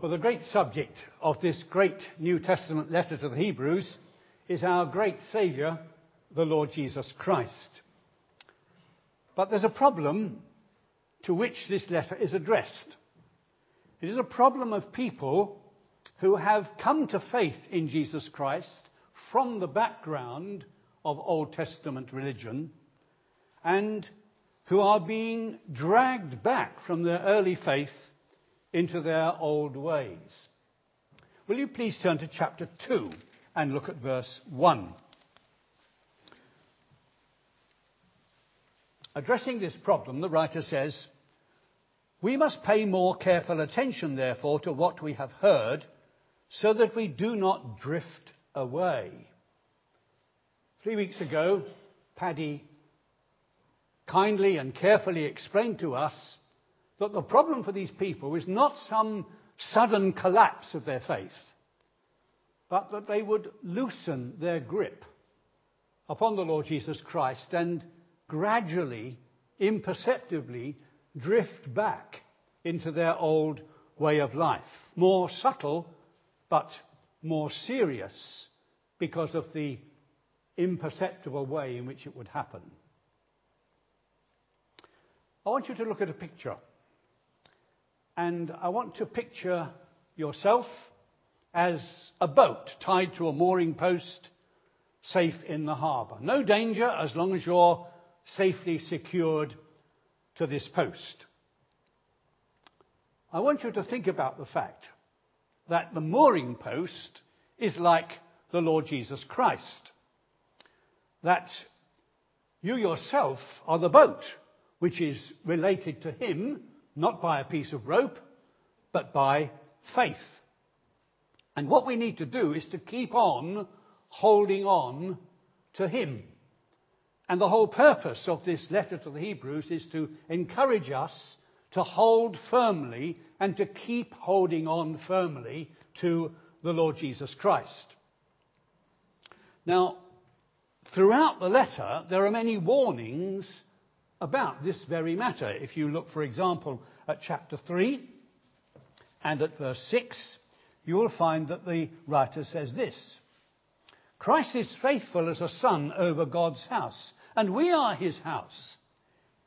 Well, the great subject of this great New Testament letter to the Hebrews is our great Saviour, the Lord Jesus Christ. But there's a problem to which this letter is addressed. It is a problem of people who have come to faith in Jesus Christ from the background of Old Testament religion and who are being dragged back from their early faith into their old ways. Will you please turn to chapter 2 and look at verse 1? Addressing this problem, the writer says, We must pay more careful attention, therefore, to what we have heard, so that we do not drift away. Three weeks ago, Paddy kindly and carefully explained to us that the problem for these people is not some sudden collapse of their faith, but that they would loosen their grip upon the Lord Jesus Christ and gradually, imperceptibly drift back into their old way of life. More subtle, but more serious because of the imperceptible way in which it would happen. I want you to look at a picture. And I want to picture yourself as a boat tied to a mooring post, safe in the harbour. No danger as long as you're safely secured to this post. I want you to think about the fact that the mooring post is like the Lord Jesus Christ. That you yourself are the boat, which is related to Him not by a piece of rope, but by faith. And what we need to do is to keep on holding on to Him. And the whole purpose of this letter to the Hebrews is to encourage us to hold firmly and to keep holding on firmly to the Lord Jesus Christ. Now, throughout the letter, there are many warnings about this very matter. If you look, for example, at chapter 3 and at verse 6, you will find that the writer says this Christ is faithful as a son over God's house, and we are his house,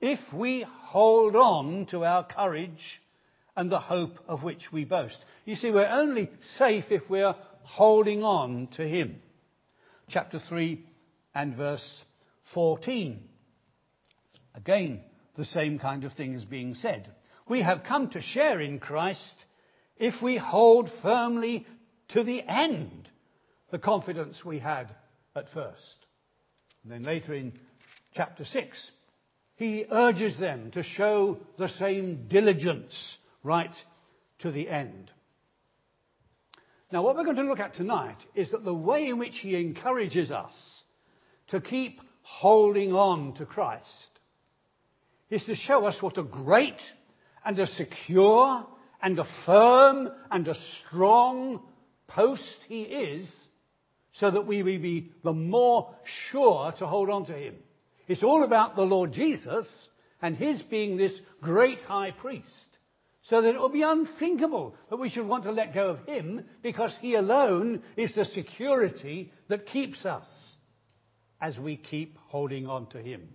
if we hold on to our courage and the hope of which we boast. You see, we're only safe if we're holding on to him. Chapter 3 and verse 14. Again, the same kind of thing is being said. We have come to share in Christ if we hold firmly to the end the confidence we had at first. And then later in chapter 6, he urges them to show the same diligence right to the end. Now, what we're going to look at tonight is that the way in which he encourages us to keep holding on to Christ is to show us what a great and a secure and a firm and a strong post he is so that we may be the more sure to hold on to him. It's all about the Lord Jesus and his being this great high priest. So that it will be unthinkable that we should want to let go of him because he alone is the security that keeps us as we keep holding on to him.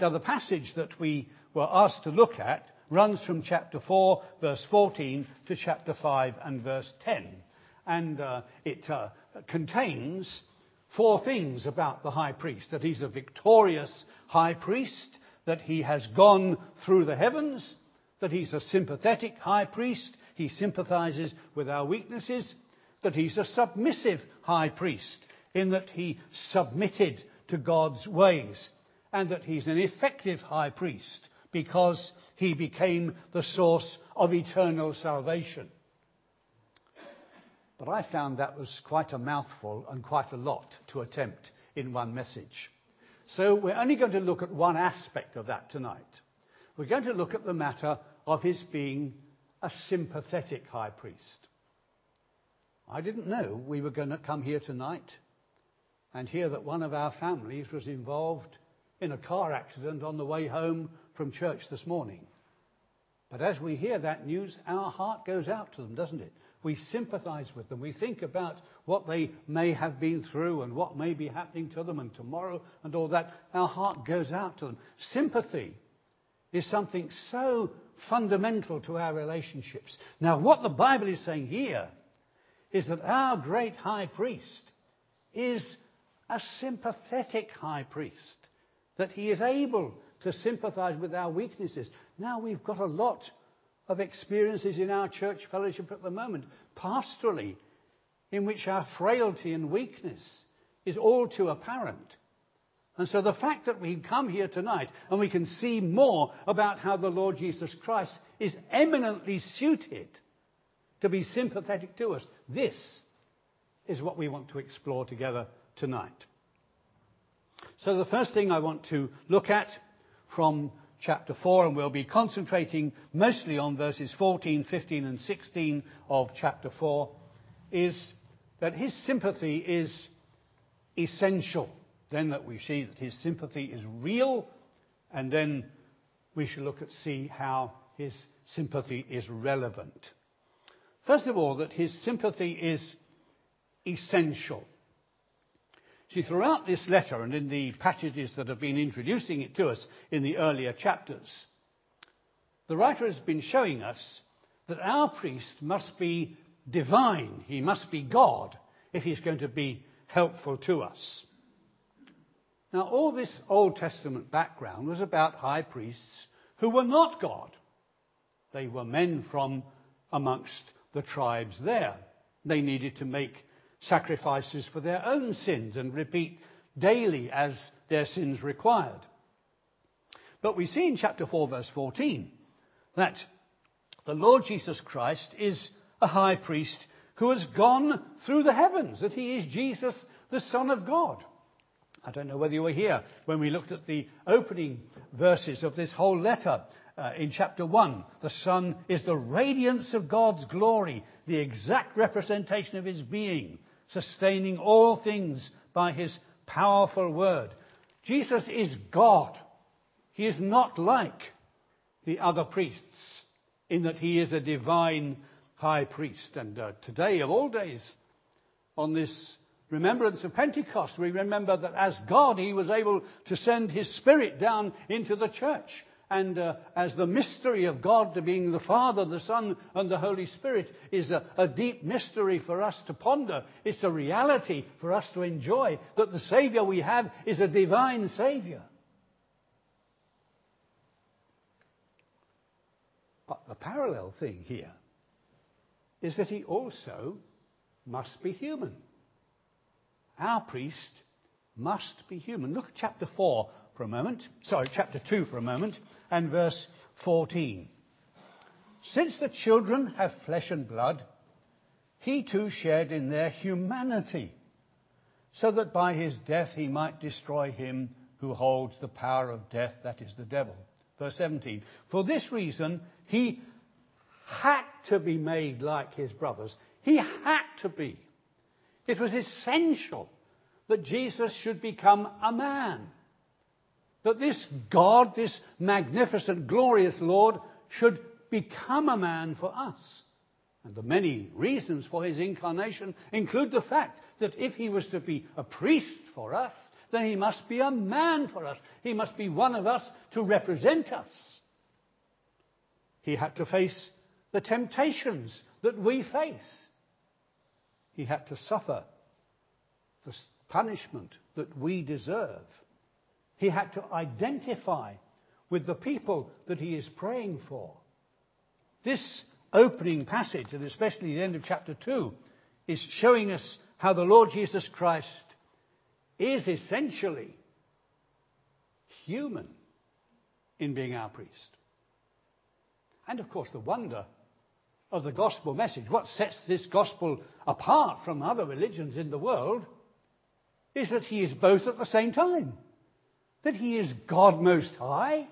Now, the passage that we were asked to look at runs from chapter 4, verse 14, to chapter 5 and verse 10. And uh, it uh, contains four things about the high priest that he's a victorious high priest, that he has gone through the heavens, that he's a sympathetic high priest, he sympathizes with our weaknesses, that he's a submissive high priest, in that he submitted to God's ways and that he's an effective high priest because he became the source of eternal salvation. But I found that was quite a mouthful and quite a lot to attempt in one message. So we're only going to look at one aspect of that tonight. We're going to look at the matter of his being a sympathetic high priest. I didn't know we were going to come here tonight and hear that one of our families was involved in a car accident on the way home from church this morning. But as we hear that news, our heart goes out to them, doesn't it? We sympathize with them. We think about what they may have been through and what may be happening to them and tomorrow and all that. Our heart goes out to them. Sympathy is something so fundamental to our relationships. Now, what the Bible is saying here is that our great high priest is a sympathetic high priest, that he is able to sympathize with our weaknesses. Now, we've got a lot of experiences in our church fellowship at the moment, pastorally, in which our frailty and weakness is all too apparent. And so the fact that we come here tonight and we can see more about how the Lord Jesus Christ is eminently suited to be sympathetic to us, this is what we want to explore together tonight. So the first thing I want to look at from chapter 4, and we'll be concentrating mostly on verses 14, 15, and 16 of chapter 4, is that his sympathy is essential. Then that we see that his sympathy is real, and then we shall look at see how his sympathy is relevant. First of all, that his sympathy is essential. See, throughout this letter and in the passages that have been introducing it to us in the earlier chapters, the writer has been showing us that our priest must be divine, he must be God, if he's going to be helpful to us. Now, all this Old Testament background was about high priests who were not God. They were men from amongst the tribes there. They needed to make sacrifices for their own sins and repeat daily as their sins required. But we see in chapter 4, verse 14, that the Lord Jesus Christ is a high priest who has gone through the heavens, that he is Jesus, the Son of God. I don't know whether you were here when we looked at the opening verses of this whole letter uh, in chapter 1. The Son is the radiance of God's glory, the exact representation of his being sustaining all things by his powerful word. Jesus is God. He is not like the other priests in that he is a divine high priest. And uh, today, of all days, on this remembrance of Pentecost, we remember that as God, he was able to send his Spirit down into the church and uh, as the mystery of God being the Father, the Son, and the Holy Spirit is a, a deep mystery for us to ponder. It's a reality for us to enjoy that the Saviour we have is a divine Saviour. But the parallel thing here is that he also must be human. Our priest must be human. Look at chapter 4 for a moment. Sorry, chapter 2 for a moment, and verse 14. Since the children have flesh and blood, he too shared in their humanity, so that by his death he might destroy him who holds the power of death, that is the devil. Verse 17. For this reason, he had to be made like his brothers. He had to be. It was essential that Jesus should become a man that this God, this magnificent, glorious Lord, should become a man for us. And the many reasons for his incarnation include the fact that if he was to be a priest for us, then he must be a man for us. He must be one of us to represent us. He had to face the temptations that we face. He had to suffer the punishment that we deserve. He had to identify with the people that he is praying for. This opening passage, and especially the end of chapter 2, is showing us how the Lord Jesus Christ is essentially human in being our priest. And of course, the wonder of the gospel message, what sets this gospel apart from other religions in the world, is that he is both at the same time that he is God Most High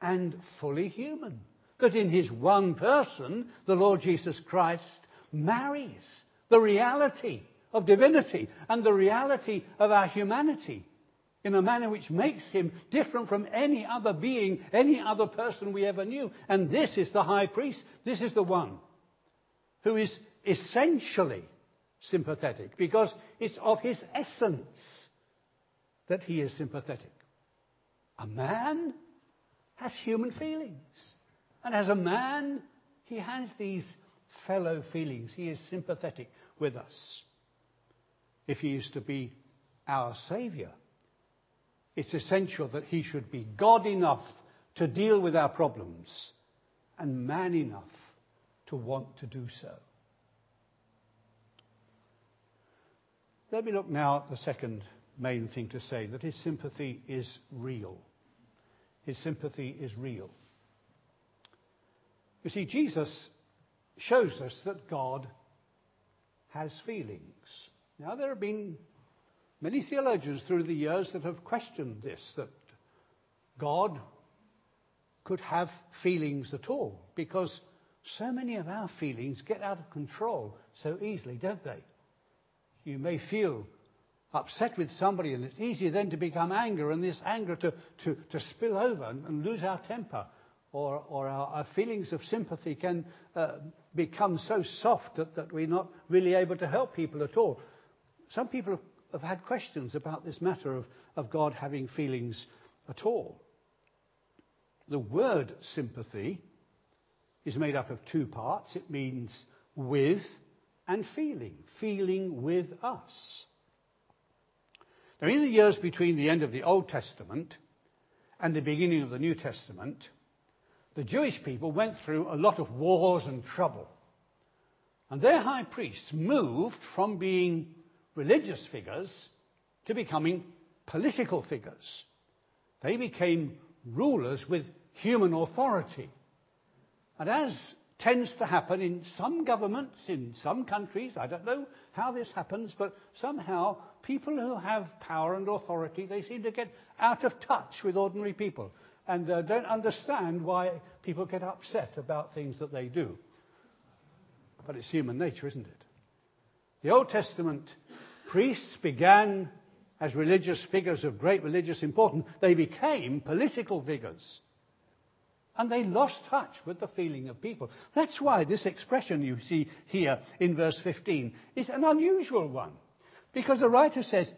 and fully human. That in his one person, the Lord Jesus Christ marries the reality of divinity and the reality of our humanity in a manner which makes him different from any other being, any other person we ever knew. And this is the high priest. This is the one who is essentially sympathetic because it's of his essence that he is sympathetic. A man has human feelings. And as a man, he has these fellow feelings. He is sympathetic with us. If he is to be our Saviour, it's essential that he should be God enough to deal with our problems and man enough to want to do so. Let me look now at the second main thing to say that his sympathy is real. His sympathy is real. You see, Jesus shows us that God has feelings. Now, there have been many theologians through the years that have questioned this, that God could have feelings at all, because so many of our feelings get out of control so easily, don't they? You may feel upset with somebody, and it's easy then to become anger, and this anger to, to, to spill over and, and lose our temper or, or our, our, feelings of sympathy can uh, become so soft that, that, we're not really able to help people at all. Some people have, had questions about this matter of, of God having feelings at all. The word sympathy is made up of two parts. It means with and feeling, feeling with us. Now, in the years between the end of the Old Testament and the beginning of the New Testament, the Jewish people went through a lot of wars and trouble. And their high priests moved from being religious figures to becoming political figures. They became rulers with human authority. And as tends to happen in some governments, in some countries, I don't know how this happens, but somehow people who have power and authority, they seem to get out of touch with ordinary people and uh, don't understand why people get upset about things that they do. But it's human nature, isn't it? The Old Testament priests began as religious figures of great religious importance. They became political figures. And they lost touch with the feeling of people. That's why this expression you see here in verse 15 is an unusual one. Because the writer says,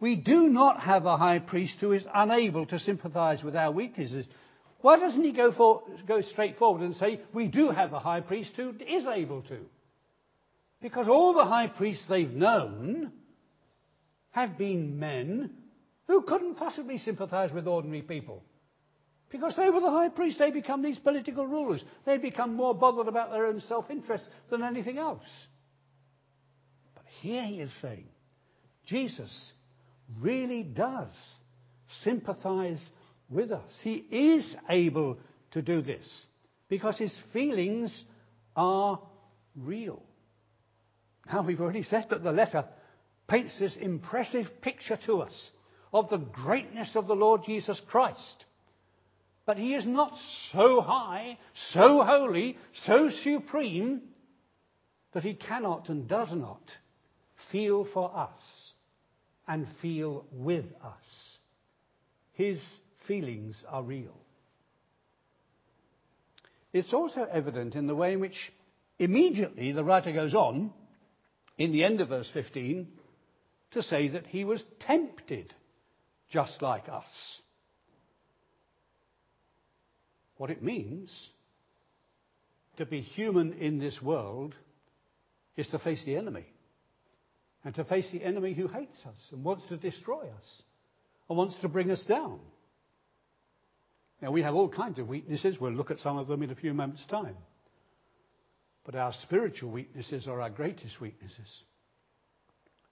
we do not have a high priest who is unable to sympathize with our weaknesses. Why doesn't he go, for, go straight forward and say, we do have a high priest who is able to? Because all the high priests they've known have been men who couldn't possibly sympathize with ordinary people. Because they were the high priests, they become these political rulers. They become more bothered about their own self interest than anything else. But here he is saying, Jesus really does sympathize with us. He is able to do this because his feelings are real. Now, we've already said that the letter paints this impressive picture to us of the greatness of the Lord Jesus Christ. But he is not so high, so holy, so supreme that he cannot and does not feel for us and feel with us. His feelings are real. It's also evident in the way in which immediately the writer goes on, in the end of verse 15, to say that he was tempted just like us. What it means to be human in this world is to face the enemy and to face the enemy who hates us and wants to destroy us and wants to bring us down. Now, we have all kinds of weaknesses. We'll look at some of them in a few moments' time. But our spiritual weaknesses are our greatest weaknesses.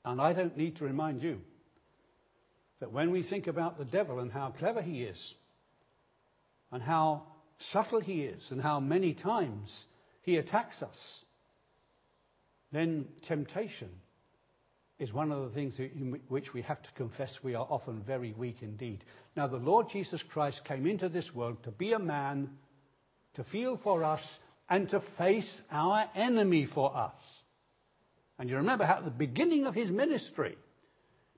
And I don't need to remind you that when we think about the devil and how clever he is, and how subtle he is, and how many times he attacks us, then temptation is one of the things in which we have to confess we are often very weak indeed. Now, the Lord Jesus Christ came into this world to be a man, to feel for us, and to face our enemy for us. And you remember how at the beginning of his ministry,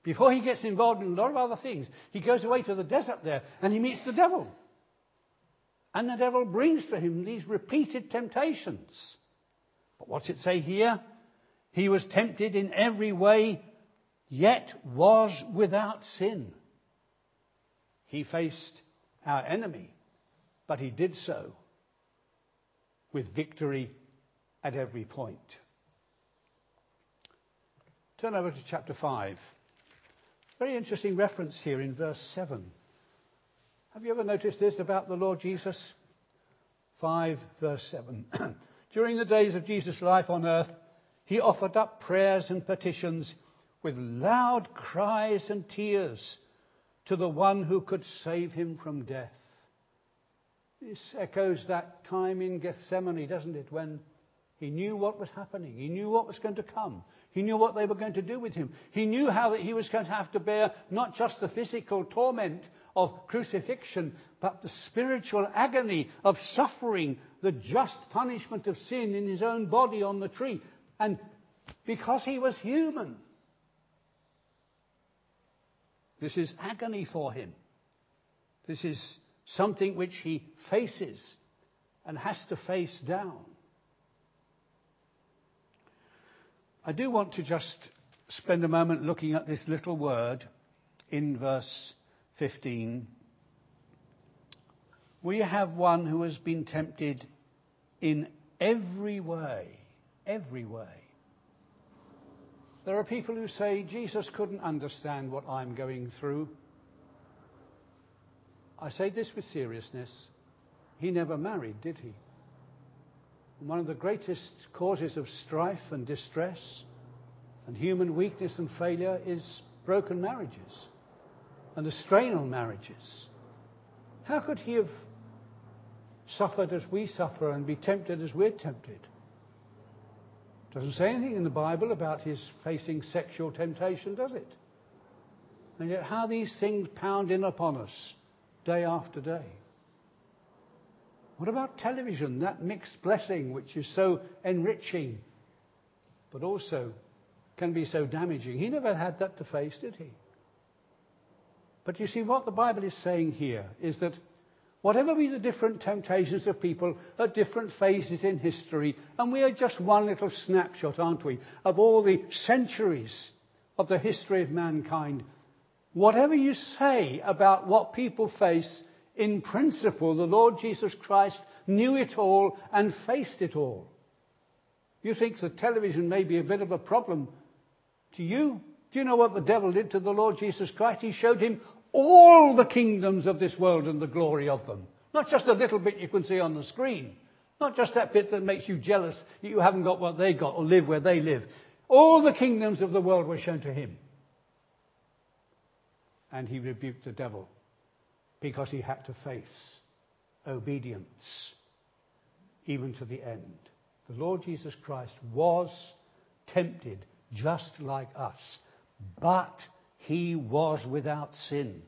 Before he gets involved in a lot of other things, he goes away to the desert there and he meets the devil. And the devil brings to him these repeated temptations. But what's it say here? He was tempted in every way, yet was without sin. He faced our enemy, but he did so with victory at every point. Turn over to chapter 5. Very interesting reference here in verse 7. Have you ever noticed this about the Lord Jesus? 5 verse 7. During the days of Jesus' life on earth, he offered up prayers and petitions with loud cries and tears to the one who could save him from death. This echoes that time in Gethsemane, doesn't it, when he knew what was happening. He knew what was going to come. He knew what they were going to do with him. He knew how that he was going to have to bear not just the physical torment of crucifixion, but the spiritual agony of suffering the just punishment of sin in his own body on the tree. And because he was human, this is agony for him. This is something which he faces and has to face down. I do want to just spend a moment looking at this little word in verse 15. We have one who has been tempted in every way. Every way. There are people who say Jesus couldn't understand what I'm going through. I say this with seriousness. He never married, did he? One of the greatest causes of strife and distress and human weakness and failure is broken marriages and the strain on marriages. How could he have suffered as we suffer and be tempted as we're tempted? Doesn't say anything in the Bible about his facing sexual temptation, does it? And yet, how these things pound in upon us day after day. What about television, that mixed blessing which is so enriching, but also can be so damaging? He never had that to face, did he? But you see, what the Bible is saying here is that whatever be the different temptations of people at different phases in history, and we are just one little snapshot, aren't we, of all the centuries of the history of mankind, whatever you say about what people face, in principle, the Lord Jesus Christ knew it all and faced it all. You think the television may be a bit of a problem to you? Do you know what the devil did to the Lord Jesus Christ? He showed him all the kingdoms of this world and the glory of them. Not just a little bit you can see on the screen. Not just that bit that makes you jealous that you haven't got what they got or live where they live. All the kingdoms of the world were shown to him. And he rebuked the devil because he had to face obedience even to the end. The Lord Jesus Christ was tempted just like us, but he was without sin.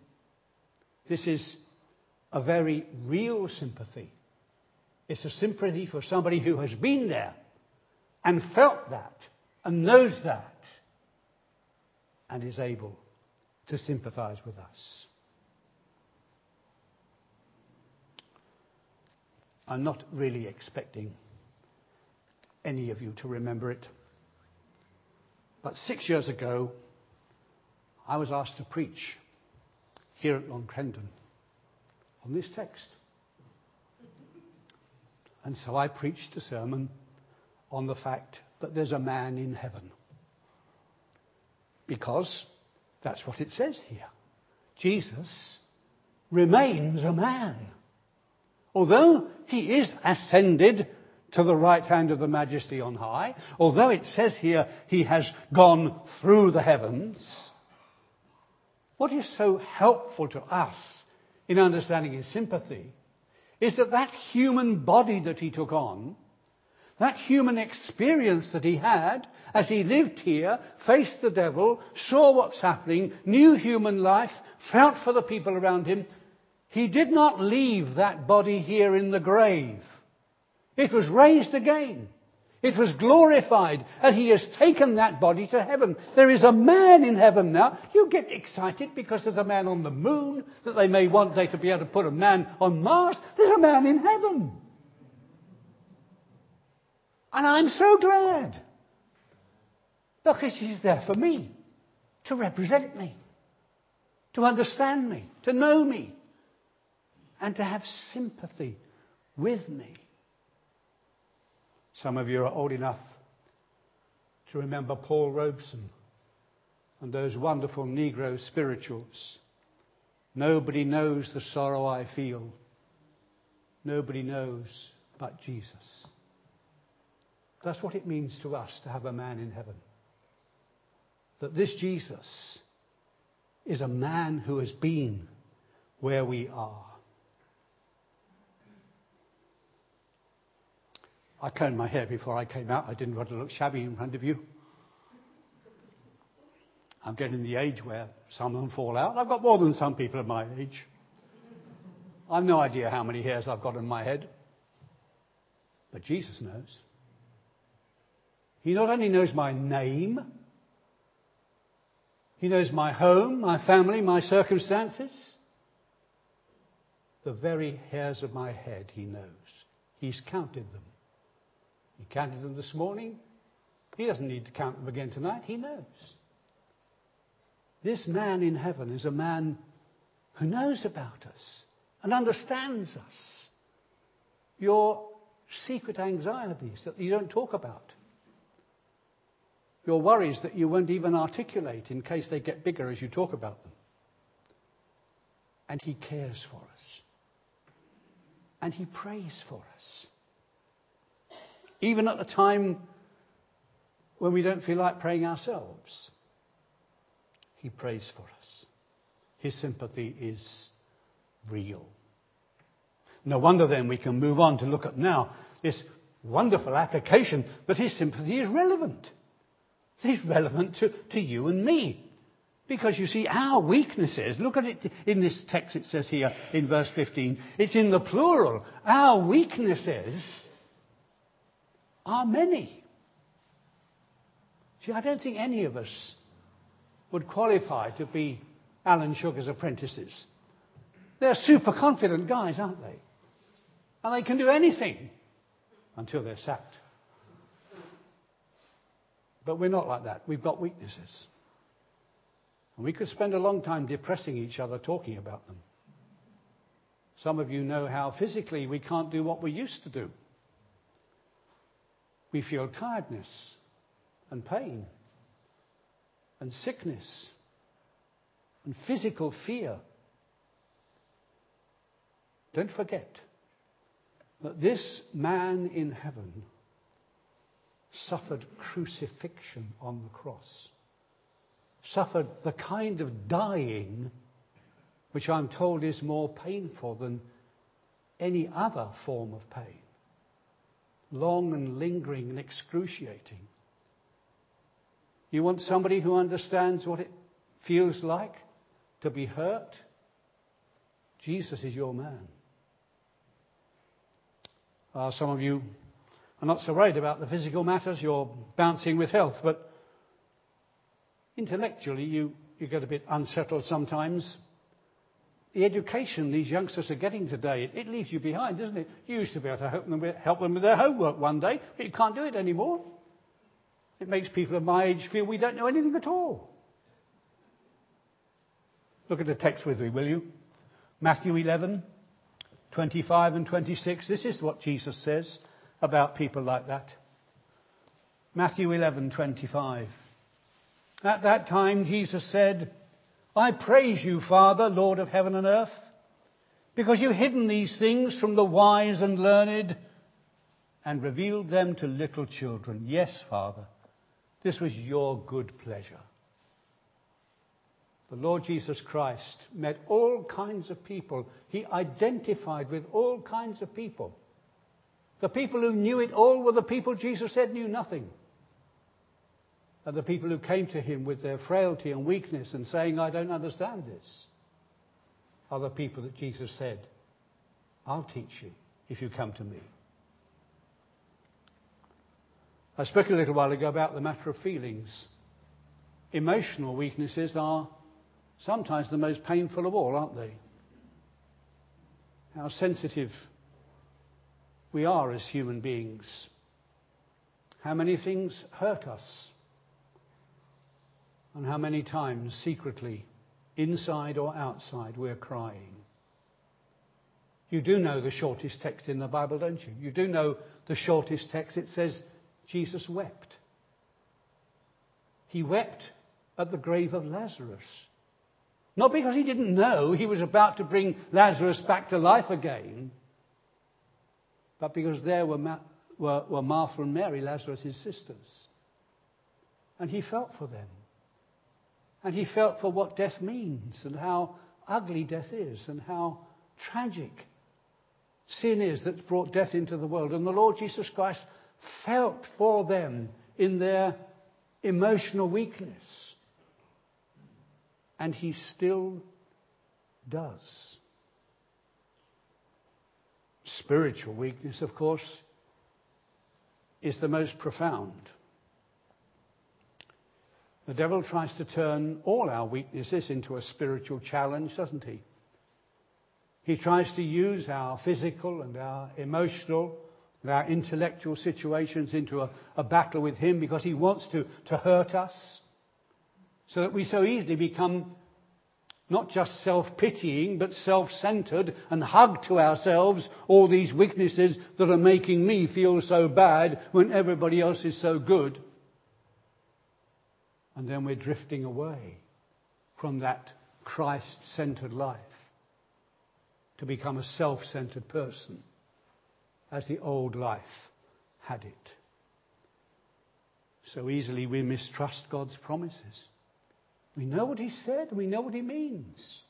This is a very real sympathy. It's a sympathy for somebody who has been there and felt that and knows that and is able to sympathize with us. I'm not really expecting any of you to remember it. But six years ago, I was asked to preach here at Long Crendon on this text. And so I preached a sermon on the fact that there's a man in heaven. Because that's what it says here. Jesus remains a man. Although he is ascended to the right hand of the majesty on high, although it says here he has gone through the heavens, what is so helpful to us in understanding his sympathy is that that human body that he took on, that human experience that he had as he lived here, faced the devil, saw what's happening, knew human life, felt for the people around him, he did not leave that body here in the grave. It was raised again. It was glorified, and he has taken that body to heaven. There is a man in heaven now. You get excited because there's a man on the moon, that they may one day to be able to put a man on Mars. There's a man in heaven. And I'm so glad. Because he's there for me, to represent me, to understand me, to know me, and to have sympathy with me. Some of you are old enough to remember Paul Robeson and those wonderful Negro spirituals. Nobody knows the sorrow I feel. Nobody knows but Jesus. That's what it means to us to have a man in heaven. That this Jesus is a man who has been where we are. I combed my hair before I came out. I didn't want to look shabby in front of you. I'm getting the age where some of them fall out. I've got more than some people of my age. I've no idea how many hairs I've got in my head. But Jesus knows. He not only knows my name, He knows my home, my family, my circumstances. The very hairs of my head He knows. He's counted them. He counted them this morning. He doesn't need to count them again tonight. He knows. This man in heaven is a man who knows about us and understands us. Your secret anxieties that you don't talk about. Your worries that you won't even articulate in case they get bigger as you talk about them. And He cares for us. And He prays for us. Even at the time when we don't feel like praying ourselves, He prays for us. His sympathy is real. No wonder then we can move on to look at now this wonderful application that His sympathy is relevant. It's relevant to, to you and me. Because you see, our weaknesses, look at it in this text it says here in verse 15, it's in the plural. Our weaknesses are many. See, I don't think any of us would qualify to be Alan Sugar's apprentices. They're super confident guys, aren't they? And they can do anything until they're sacked. But we're not like that. We've got weaknesses. And we could spend a long time depressing each other talking about them. Some of you know how physically we can't do what we used to do. We feel tiredness and pain and sickness and physical fear. Don't forget that this man in heaven suffered crucifixion on the cross, suffered the kind of dying which I'm told is more painful than any other form of pain long and lingering and excruciating. You want somebody who understands what it feels like to be hurt? Jesus is your man. Uh, some of you are not so worried about the physical matters, you're bouncing with health, but intellectually you, you get a bit unsettled sometimes the education these youngsters are getting today, it, it leaves you behind, doesn't it? You used to be able to help them, with, help them with their homework one day, but you can't do it anymore. It makes people of my age feel we don't know anything at all. Look at the text with me, will you? Matthew 11, 25 and 26. This is what Jesus says about people like that. Matthew 11, 25. At that time, Jesus said, I praise you, Father, Lord of heaven and earth, because you've hidden these things from the wise and learned and revealed them to little children. Yes, Father, this was your good pleasure. The Lord Jesus Christ met all kinds of people. He identified with all kinds of people. The people who knew it all were the people Jesus said knew nothing are the people who came to him with their frailty and weakness and saying, I don't understand this, are the people that Jesus said, I'll teach you if you come to me. I spoke a little while ago about the matter of feelings. Emotional weaknesses are sometimes the most painful of all, aren't they? How sensitive we are as human beings. How many things hurt us. And how many times secretly, inside or outside, we're crying. You do know the shortest text in the Bible, don't you? You do know the shortest text. It says Jesus wept. He wept at the grave of Lazarus. Not because he didn't know he was about to bring Lazarus back to life again, but because there were, Ma- were, were Martha and Mary, Lazarus' sisters. And he felt for them. And he felt for what death means and how ugly death is and how tragic sin is that's brought death into the world. And the Lord Jesus Christ felt for them in their emotional weakness. And he still does. Spiritual weakness, of course, is the most profound. The devil tries to turn all our weaknesses into a spiritual challenge, doesn't he? He tries to use our physical and our emotional and our intellectual situations into a, a battle with Him because He wants to, to hurt us so that we so easily become not just self pitying, but self centered and hug to ourselves all these weaknesses that are making me feel so bad when everybody else is so good. And then we're drifting away from that Christ centered life to become a self centered person as the old life had it. So easily we mistrust God's promises. We know what He said, we know what He means,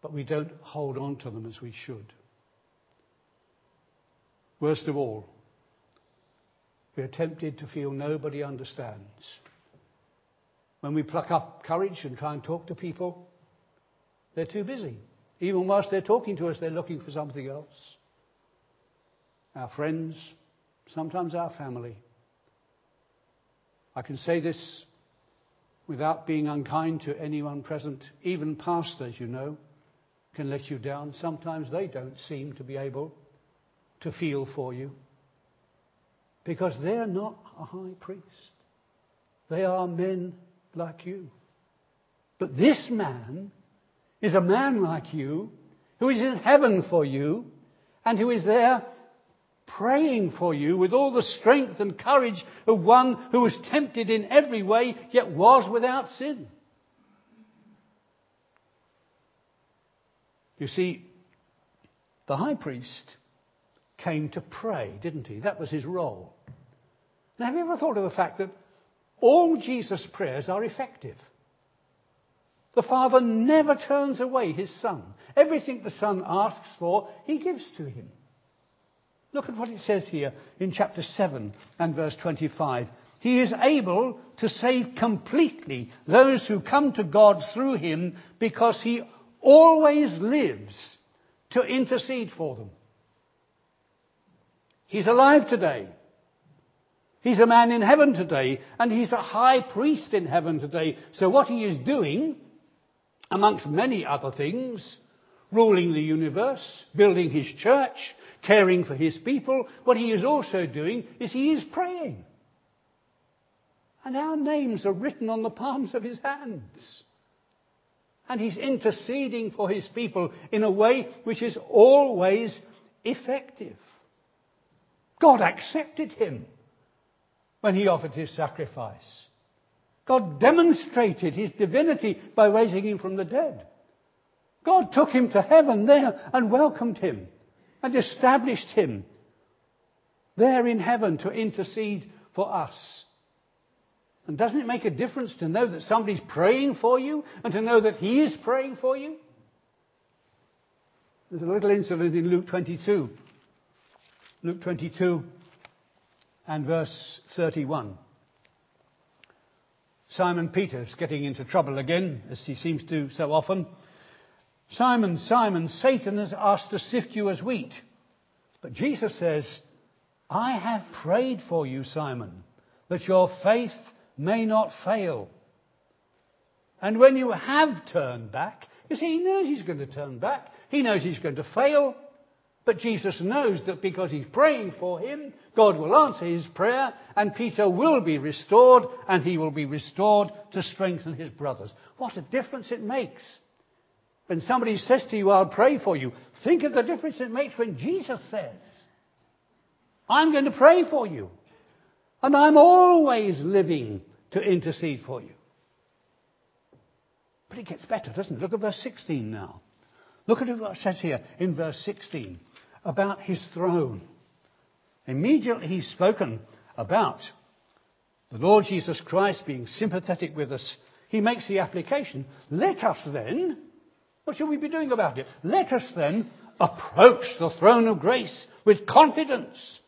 but we don't hold on to them as we should. Worst of all, we are tempted to feel nobody understands. When we pluck up courage and try and talk to people, they're too busy. Even whilst they're talking to us, they're looking for something else. Our friends, sometimes our family. I can say this without being unkind to anyone present. Even pastors, you know, can let you down. Sometimes they don't seem to be able to feel for you because they're not a high priest. They are men like you. But this man is a man like you who is in heaven for you and who is there praying for you with all the strength and courage of one who was tempted in every way yet was without sin. You see, the high priest came to pray, didn't he? That was his role. Now, have you ever thought of the fact that all Jesus' prayers are effective? The Father never turns away his Son. Everything the Son asks for, he gives to him. Look at what it says here in chapter 7 and verse 25. He is able to save completely those who come to God through him because he always lives to intercede for them. He's alive today. He's a man in heaven today, and he's a high priest in heaven today. So what he is doing amongst many other things, ruling the universe, building his church, caring for his people, what he is also doing is he is praying. And our names are written on the palms of his hands. And he's interceding for his people in a way which is always effective. God accepted him when he offered his sacrifice. God demonstrated his divinity by raising him from the dead. God took him to heaven there and welcomed him and established him there in heaven to intercede for us. And doesn't it make a difference to know that somebody's praying for you and to know that he is praying for you? There's a little incident in Luke 22. Luke 22 and verse 31. Simon Peter's getting into trouble again, as he seems to so often. Simon, Simon, Satan has asked to sift you as wheat. But Jesus says, I have prayed for you, Simon, that your faith may not fail. And when you have turned back, you see, he knows he's going to turn back. He knows he's going to fail. But Jesus knows that because he's praying for him, God will answer his prayer and Peter will be restored and he will be restored to strengthen his brothers. What a difference it makes. When somebody says to you, I'll pray for you, think of the difference it makes when Jesus says, I'm going to pray for you. And I'm always living to intercede for you. But it gets better, doesn't it? Look at verse 16 now. Look at what it says here in verse 16 about his throne. Immediately he's spoken about the Lord Jesus Christ being sympathetic with us. He makes the application. Let us then, what shall we be doing about it? Let us then approach the throne of grace with confidence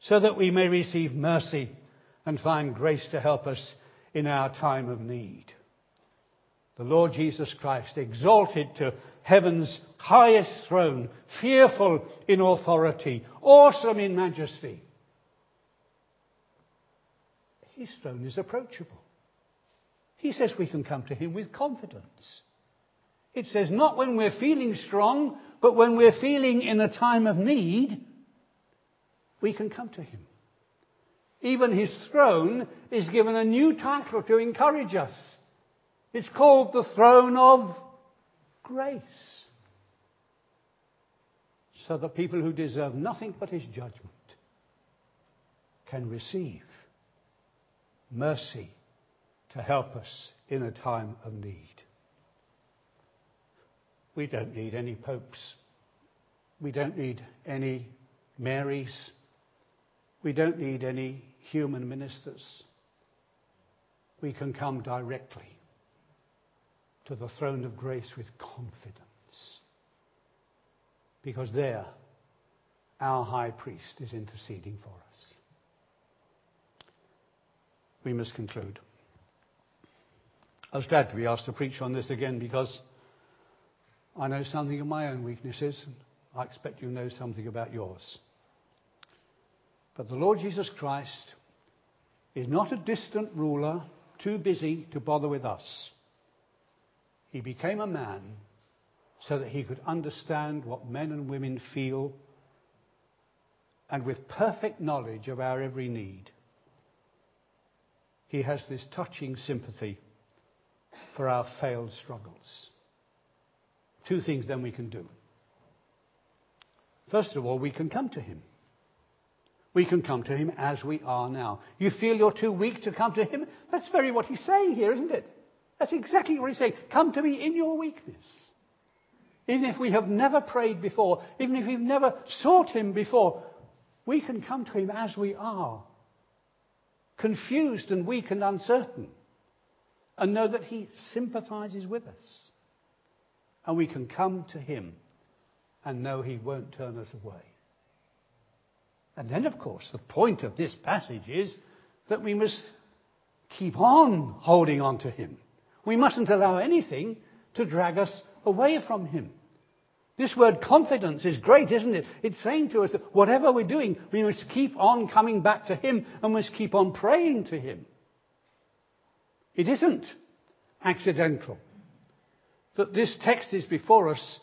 so that we may receive mercy and find grace to help us in our time of need. The Lord Jesus Christ, exalted to heaven's highest throne, fearful in authority, awesome in majesty. His throne is approachable. He says we can come to him with confidence. It says not when we're feeling strong, but when we're feeling in a time of need, we can come to him. Even his throne is given a new title to encourage us. It's called the throne of grace. So that people who deserve nothing but his judgment can receive mercy to help us in a time of need. We don't need any popes. We don't need any Marys. We don't need any human ministers. We can come directly to the throne of grace with confidence. Because there, our high priest is interceding for us. We must conclude. I was glad to be asked to preach on this again because I know something of my own weaknesses, and I expect you know something about yours. But the Lord Jesus Christ is not a distant ruler too busy to bother with us. He became a man so that he could understand what men and women feel and with perfect knowledge of our every need. He has this touching sympathy for our failed struggles. Two things then we can do. First of all, we can come to him. We can come to him as we are now. You feel you're too weak to come to him? That's very what he's saying here, isn't it? That's exactly what he's saying. Come to me in your weakness. Even if we have never prayed before, even if we've never sought him before, we can come to him as we are. Confused and weak and uncertain. And know that he sympathizes with us. And we can come to him and know he won't turn us away. And then, of course, the point of this passage is that we must keep on holding on to him. We mustn't allow anything to drag us away from Him. This word confidence is great, isn't it? It's saying to us that whatever we're doing, we must keep on coming back to Him and must keep on praying to Him. It isn't accidental that this text is before us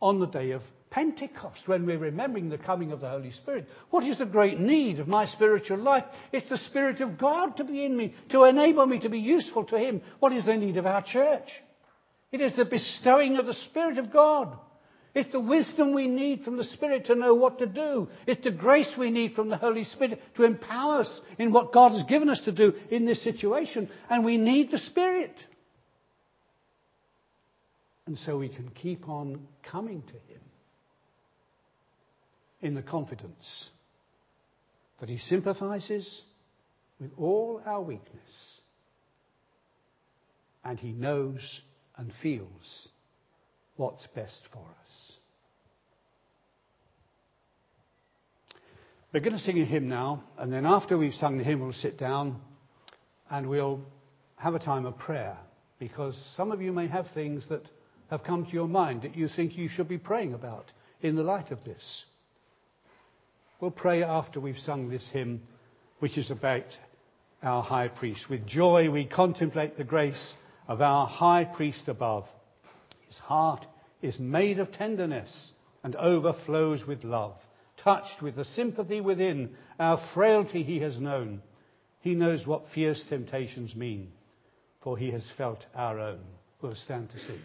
on the day of Pentecost, when we're remembering the coming of the Holy Spirit. What is the great need of my spiritual life? It's the Spirit of God to be in me, to enable me to be useful to Him. What is the need of our church? It is the bestowing of the Spirit of God. It's the wisdom we need from the Spirit to know what to do. It's the grace we need from the Holy Spirit to empower us in what God has given us to do in this situation. And we need the Spirit. And so we can keep on coming to Him in the confidence that He sympathizes with all our weakness and He knows and feels what's best for us. We're going to sing a hymn now, and then after we've sung the hymn, we'll sit down and we'll have a time of prayer because some of you may have things that have come to your mind that you think you should be praying about in the light of this. We'll pray after we've sung this hymn, which is about our high priest. With joy we contemplate the grace of our high priest above. His heart is made of tenderness and overflows with love. Touched with the sympathy within our frailty he has known. He knows what fierce temptations mean, for he has felt our own. We'll stand to sing.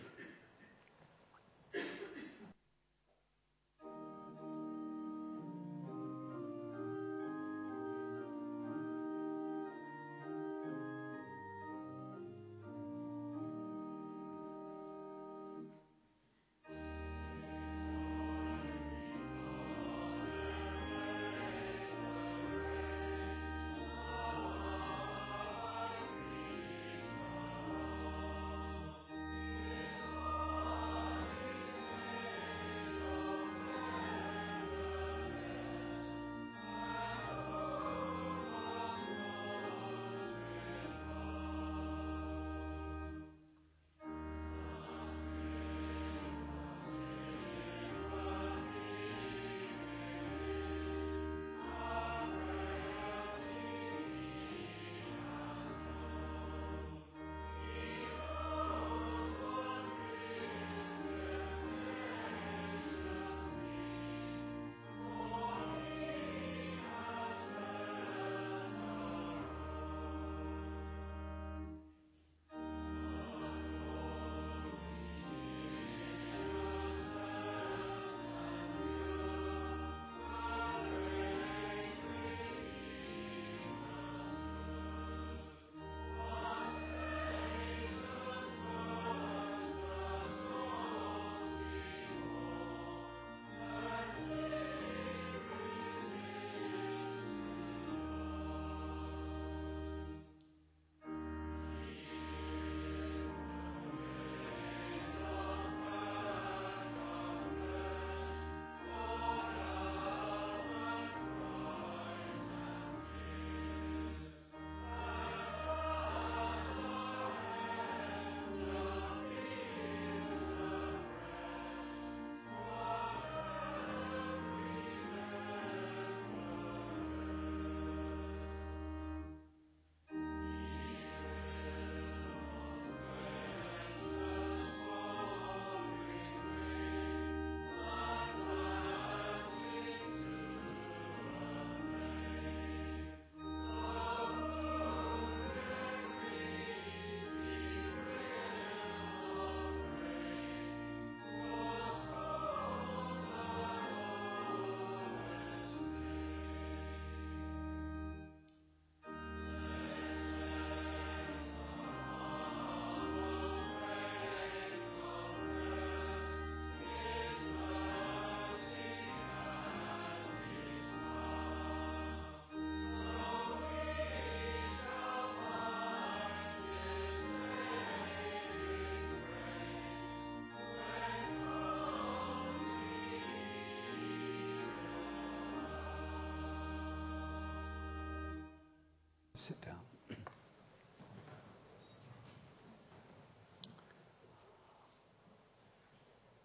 Sit down.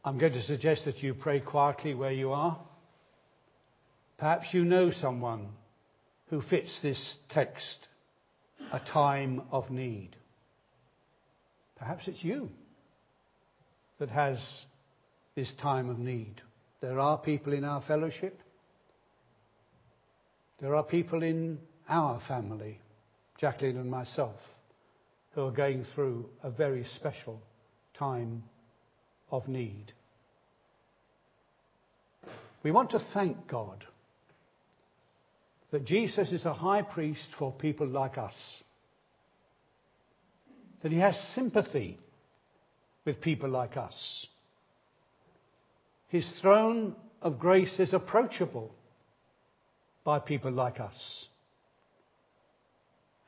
I'm going to suggest that you pray quietly where you are. Perhaps you know someone who fits this text, a time of need. Perhaps it's you that has this time of need. There are people in our fellowship. There are people in our family, Jacqueline and myself, who are going through a very special time of need. We want to thank God that Jesus is a high priest for people like us, that he has sympathy with people like us. His throne of grace is approachable by people like us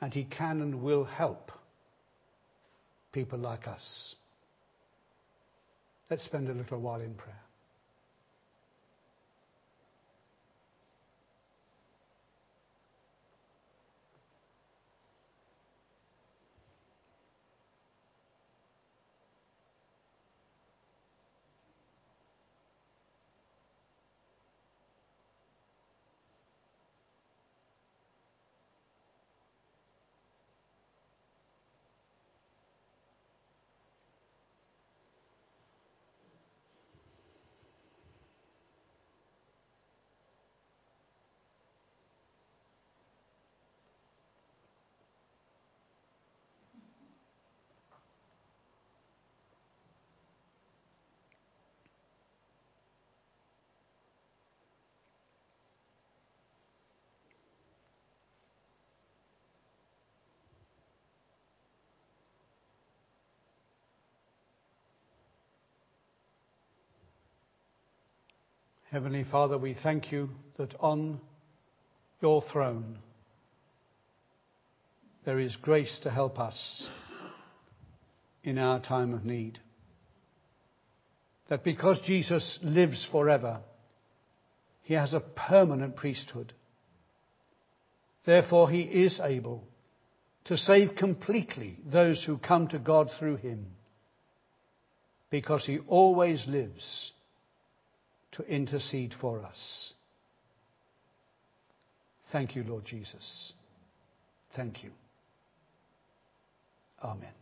and he can and will help people like us. Let's spend a little while in prayer. Heavenly Father, we thank you that on your throne there is grace to help us in our time of need. That because Jesus lives forever, he has a permanent priesthood. Therefore, he is able to save completely those who come to God through him, because he always lives to intercede for us. Thank you, Lord Jesus. Thank you. Amen.